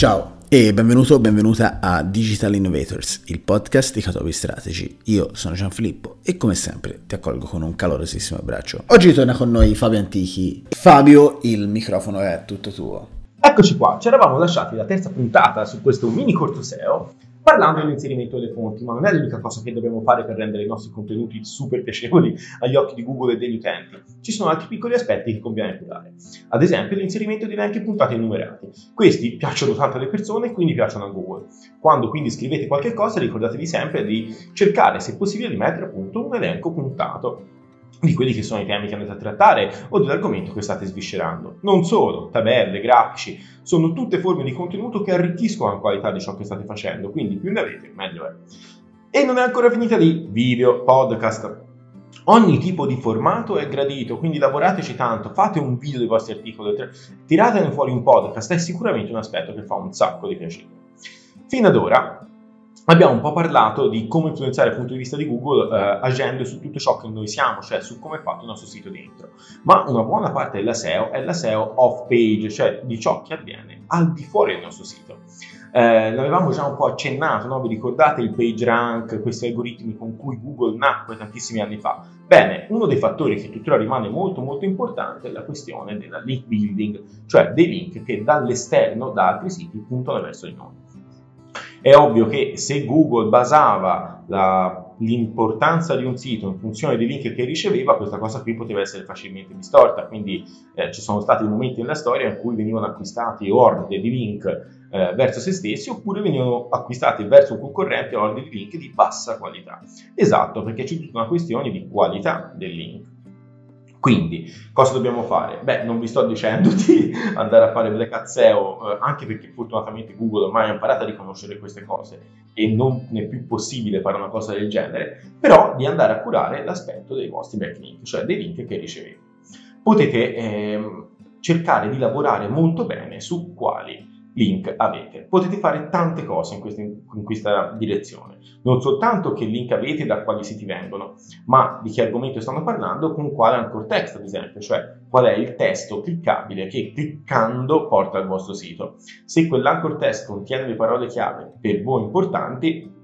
Ciao e benvenuto o benvenuta a Digital Innovators, il podcast di Catopi Strategy. Io sono Gianfilippo e come sempre ti accolgo con un calorosissimo abbraccio. Oggi torna con noi Fabio Antichi. Fabio, il microfono è tutto tuo. Eccoci qua, ci eravamo lasciati la terza puntata su questo mini corto SEO parlando dell'inserimento delle fonti, ma non è l'unica cosa che dobbiamo fare per rendere i nostri contenuti super piacevoli agli occhi di Google e degli utenti. Ci sono altri piccoli aspetti che conviene curare. Ad esempio l'inserimento di elenchi puntati e numerati. Questi piacciono tanto alle persone e quindi piacciono a Google. Quando quindi scrivete qualche cosa ricordatevi sempre di cercare se possibile di mettere appunto un elenco puntato di quelli che sono i temi che andate a trattare o dell'argomento che state sviscerando. Non solo, tabelle, grafici, sono tutte forme di contenuto che arricchiscono la qualità di ciò che state facendo, quindi più ne avete, meglio è. E non è ancora finita di video, podcast. Ogni tipo di formato è gradito, quindi lavorateci tanto, fate un video dei vostri articoli, tiratene fuori un podcast, è sicuramente un aspetto che fa un sacco di piacere. Fino ad ora abbiamo un po' parlato di come influenzare dal punto di vista di Google eh, agendo su tutto ciò che noi siamo, cioè su come è fatto il nostro sito dentro. Ma una buona parte della SEO è la SEO off page, cioè di ciò che avviene al di fuori del nostro sito. Eh, l'avevamo già un po' accennato, no? vi ricordate il page rank, questi algoritmi con cui Google nacque tantissimi anni fa? Bene, uno dei fattori che tuttora rimane molto molto importante è la questione della link building, cioè dei link che dall'esterno da altri siti puntano verso di noi. È ovvio che se Google basava la, l'importanza di un sito in funzione dei link che riceveva, questa cosa qui poteva essere facilmente distorta. Quindi eh, ci sono stati momenti nella storia in cui venivano acquistati orde di link eh, verso se stessi oppure venivano acquistati verso un concorrente orde di link di bassa qualità. Esatto, perché c'è tutta una questione di qualità del link. Quindi, cosa dobbiamo fare? Beh, non vi sto dicendo di andare a fare Black Hat SEO, eh, anche perché fortunatamente Google ormai ha imparato a riconoscere queste cose e non è più possibile fare una cosa del genere, però di andare a curare l'aspetto dei vostri backlink, cioè dei link che ricevete. Potete eh, cercare di lavorare molto bene su quali link avete. Potete fare tante cose in questa, in questa, direzione, non soltanto che link avete da quali siti vengono, ma di che argomento stanno parlando, con quale anchor text ad esempio, cioè qual è il testo cliccabile che cliccando porta al vostro sito. Se quell'anchor text contiene le parole chiave per voi importanti,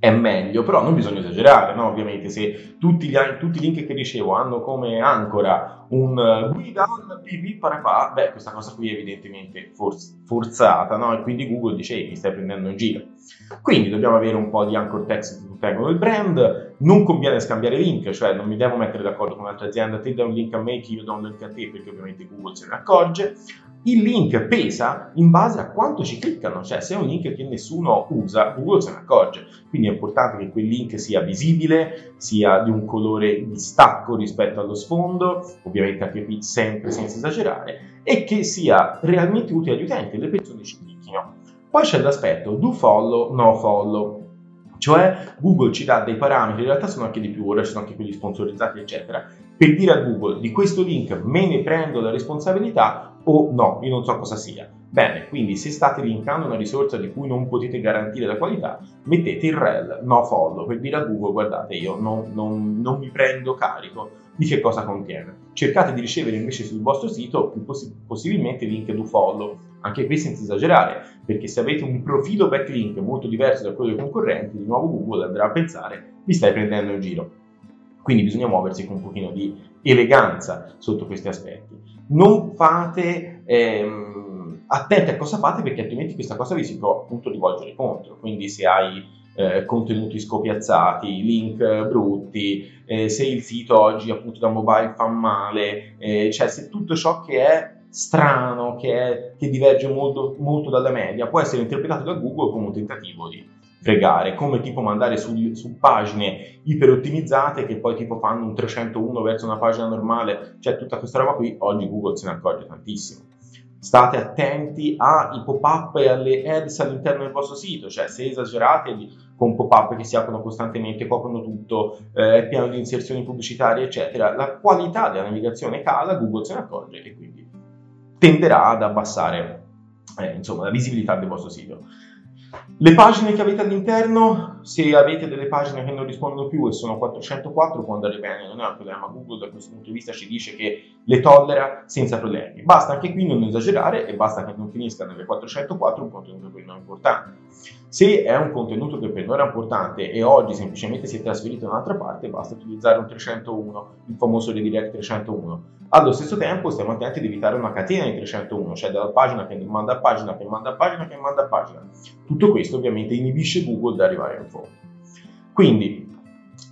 è meglio, però non bisogna esagerare, no? ovviamente se tutti, gli, tutti, i link che ricevo hanno come ancora un guida al pv parapà, beh questa cosa qui è evidentemente forz- forzata no? e quindi Google dice mi stai prendendo in giro. Quindi dobbiamo avere un po' di anchor text che contengono il brand, non conviene scambiare link, cioè non mi devo mettere d'accordo con un'altra azienda, te dai un link a me che io do un link a te perché ovviamente Google se ne accorge, il link pesa in base a quanto ci cliccano, cioè se è un link che nessuno usa, Google se ne accorge. Quindi è importante che quel link sia visibile, sia di un colore di stacco rispetto allo sfondo, ovviamente anche qui sempre senza esagerare, e che sia realmente utile agli utenti, le persone ci clicchino. Poi c'è l'aspetto do follow, no follow. Cioè Google ci dà dei parametri, in realtà sono anche di più, ora ci sono anche quelli sponsorizzati, eccetera, per dire a Google di questo link me ne prendo la responsabilità o no, io non so cosa sia. Bene, quindi se state linkando una risorsa di cui non potete garantire la qualità, mettete il rel no follow per dire a Google guardate io non, non, non mi prendo carico di che cosa contiene. Cercate di ricevere invece sul vostro sito poss- possibilmente link do follow Anche qui senza esagerare, perché se avete un profilo backlink molto diverso da quello dei concorrenti, di nuovo Google andrà a pensare vi stai prendendo in giro. Quindi bisogna muoversi con un pochino di eleganza sotto questi aspetti. Non fate ehm, attenti a cosa fate perché altrimenti questa cosa vi si può appunto rivolgere contro. Quindi se hai eh, contenuti scopiazzati, link brutti, eh, se il sito oggi appunto da mobile fa male, eh, cioè se tutto ciò che è strano, che, è, che diverge molto, molto, dalla media, può essere interpretato da Google come un tentativo di fregare, come tipo mandare su, su pagine iperottimizzate che poi tipo fanno un 301 verso una pagina normale, cioè tutta questa roba qui, oggi Google se ne accorge tantissimo state attenti ai pop-up e alle ads all'interno del vostro sito, cioè se esagerate con pop-up che si aprono costantemente, coprono tutto, eh, pieno di inserzioni pubblicitarie, eccetera, la qualità della navigazione cala, Google se ne accorge e quindi tenderà ad abbassare eh, insomma, la visibilità del vostro sito. Le pagine che avete all'interno, se avete delle pagine che non rispondono più e sono 404 può andare bene, non è un problema. Google da questo punto di vista ci dice che le tollera senza problemi. Basta anche qui non esagerare e basta che non finisca nelle 404 un contenuto per noi importante. Se è un contenuto che per noi era importante e oggi semplicemente si è trasferito da un'altra parte, basta utilizzare un 301, il famoso redirect 301 allo stesso tempo stiamo attenti ad evitare una catena di 301, cioè dalla pagina che manda a pagina, che manda a pagina, che manda a pagina. Tutto questo ovviamente inibisce Google da arrivare in fondo. Quindi,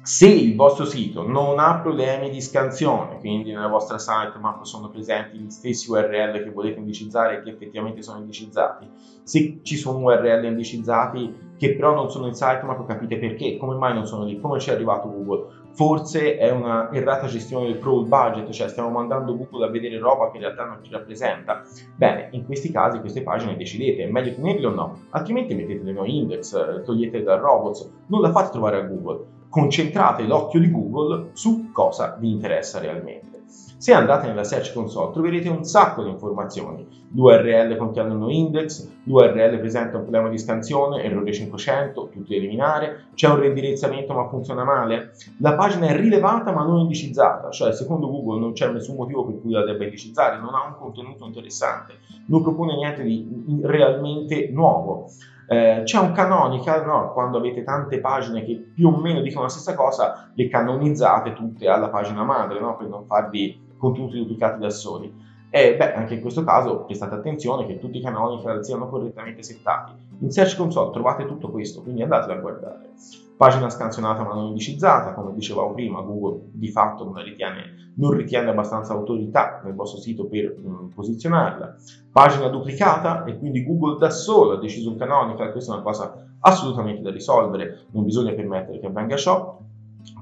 se il vostro sito non ha problemi di scansione, quindi nella vostra sitemap sono presenti gli stessi URL che volete indicizzare e che effettivamente sono indicizzati, se ci sono URL indicizzati che però non sono in sitemap, capite perché, come mai non sono lì, come ci è arrivato Google, forse è una errata gestione del crawl budget, cioè stiamo mandando Google a vedere roba che in realtà non ci rappresenta. Bene, in questi casi queste pagine decidete, è meglio tenerle o no, altrimenti mettetele no index, toglietele dal robots, non la fate trovare a Google, concentrate l'occhio di Google su cosa vi interessa realmente. Se andate nella Search Console troverete un sacco di informazioni. L'URL contiene un index, l'URL presenta un problema di scansione, errore 500, tutti da eliminare, c'è un reindirizzamento ma funziona male, la pagina è rilevata ma non indicizzata, cioè secondo Google non c'è nessun motivo per cui la debba indicizzare, non ha un contenuto interessante, non propone niente di realmente nuovo. Eh, c'è un canonical, no? quando avete tante pagine che più o meno dicono la stessa cosa, le canonizzate tutte alla pagina madre no? per non farvi contenuti duplicati da soli. E beh, anche in questo caso prestate attenzione che tutti i canonical siano correttamente settati. In Search Console trovate tutto questo, quindi andatelo a guardare. Pagina scansionata ma non indicizzata, come dicevamo prima, Google di fatto non ritiene, non ritiene abbastanza autorità nel vostro sito per mh, mm, posizionarla. Pagina duplicata e quindi Google da solo ha deciso un canonical, questa è una cosa assolutamente da risolvere, non bisogna permettere che avvenga ciò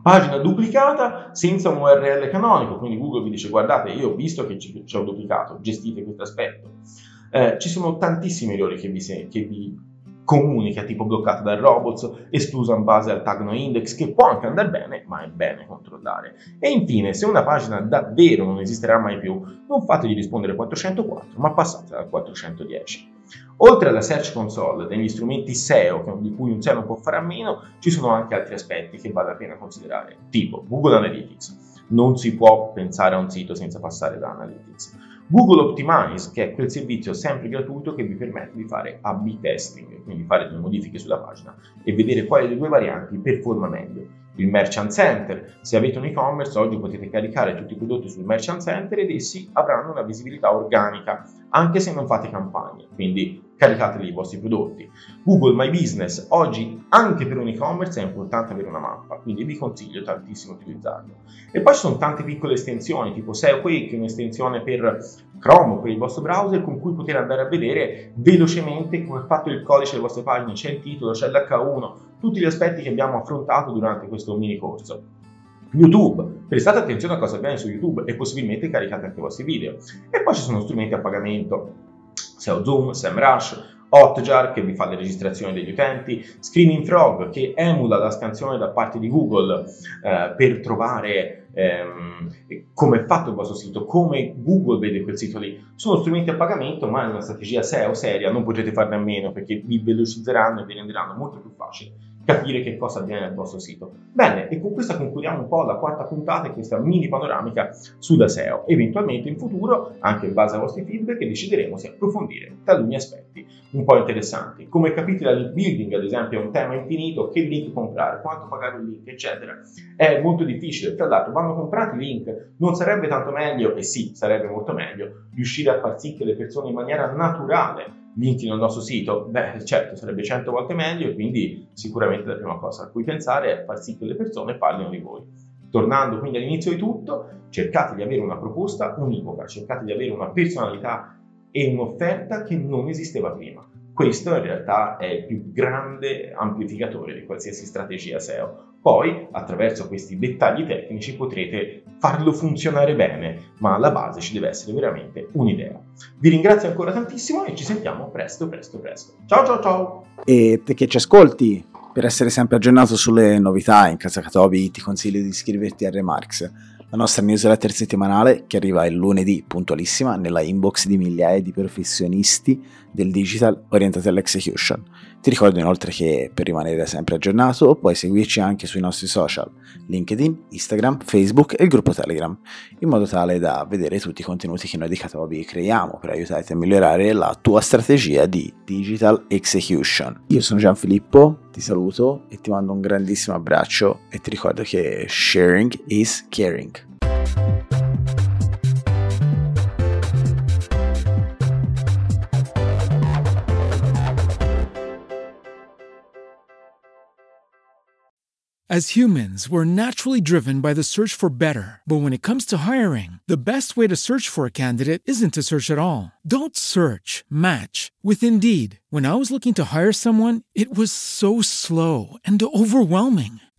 pagina duplicata senza un URL canonico, quindi Google vi dice guardate io ho visto che c'è un duplicato, gestite questo aspetto. Eh, ci sono tantissimi errori che vi, che vi comunica tipo bloccata dal robots, esclusa in base al tag no index, che può anche andare bene, ma è bene controllare. E infine, se una pagina davvero non esisterà mai più, non fategli rispondere 404, ma passate al 410. Oltre alla Search Console, degli strumenti SEO di cui un SEO non può fare a meno, ci sono anche altri aspetti che vale la pena considerare, tipo Google Analytics. Non si può pensare a un sito senza passare da Analytics. Google Optimize, che è quel servizio sempre gratuito che vi permette di fare A-B testing, quindi fare delle modifiche sulla pagina e vedere quale delle due varianti performa meglio il Merchant Center. Se avete un e-commerce, oggi potete caricare tutti i prodotti sul Merchant Center ed essi avranno una visibilità organica, anche se non fate campagne. Quindi caricateli i vostri prodotti. Google My Business, oggi anche per un e-commerce è importante avere una mappa, quindi vi consiglio tantissimo utilizzarlo. E poi ci sono tante piccole estensioni, tipo SEOQuake, un'estensione per Chrome, per il vostro browser, con cui poter andare a vedere velocemente come è fatto il codice delle vostre pagine, c'è il titolo, c'è l'H1, tutti gli aspetti che abbiamo affrontato durante questo mini corso. YouTube, prestate attenzione a cosa avviene su YouTube e possibilmente caricate anche i vostri video. E poi ci sono strumenti a pagamento, SEO Zoom, SEMrush, Hotjar che vi fa le registrazioni degli utenti, Screaming Frog che emula la scansione da parte di Google eh, per trovare ehm, come è fatto il vostro sito, come Google vede quel sito lì. Sono strumenti a pagamento, ma è una strategia SEO seria, non potrete farne a meno perché vi velocizzeranno e vi renderanno molto più facile capire che cosa avviene nel vostro sito. Bene, e con questa concludiamo un po' la quarta puntata e questa mini panoramica sulla SEO. Eventualmente in futuro, anche in base ai vostri feedback, decideremo se approfondire taluni aspetti un po' interessanti. Come capite dal building, ad esempio, è un tema infinito, che link comprare, quanto pagare un link, eccetera. È molto difficile. Tra l'altro, quando comprate link, non sarebbe tanto meglio, e sì, sarebbe molto meglio, riuscire a far sì che le persone in maniera naturale linkino il nostro sito? Beh, certo, sarebbe 100 volte meglio e quindi sicuramente la prima cosa a cui pensare è far sì che le persone parlino di voi. Tornando quindi all'inizio di tutto, cercate di avere una proposta univoca, cercate di avere una personalità e un'offerta che non esisteva prima. Questo in realtà è il più grande amplificatore di qualsiasi strategia SEO. Poi, attraverso questi dettagli tecnici, potrete farlo funzionare bene, ma alla base ci deve essere veramente un'idea. Vi ringrazio ancora tantissimo e ci sentiamo presto, presto, presto. Ciao, ciao, ciao! E te che ci ascolti, per essere sempre aggiornato sulle novità in casa Catobi, ti consiglio di iscriverti a Remarks la nostra newsletter settimanale che arriva il lunedì puntualissima nella inbox di migliaia di professionisti del digital orientati all'execution. Ti ricordo inoltre che per rimanere sempre aggiornato puoi seguirci anche sui nostri social, LinkedIn, Instagram, Facebook e il gruppo Telegram, in modo tale da vedere tutti i contenuti che noi di Catobi creiamo per aiutarti a migliorare la tua strategia di digital execution. Io sono Gianfilippo, ti saluto e ti mando un grandissimo abbraccio e ti ricordo che sharing is caring. As humans, we're naturally driven by the search for better. But when it comes to hiring, the best way to search for a candidate isn't to search at all. Don't search, match with Indeed. When I was looking to hire someone, it was so slow and overwhelming.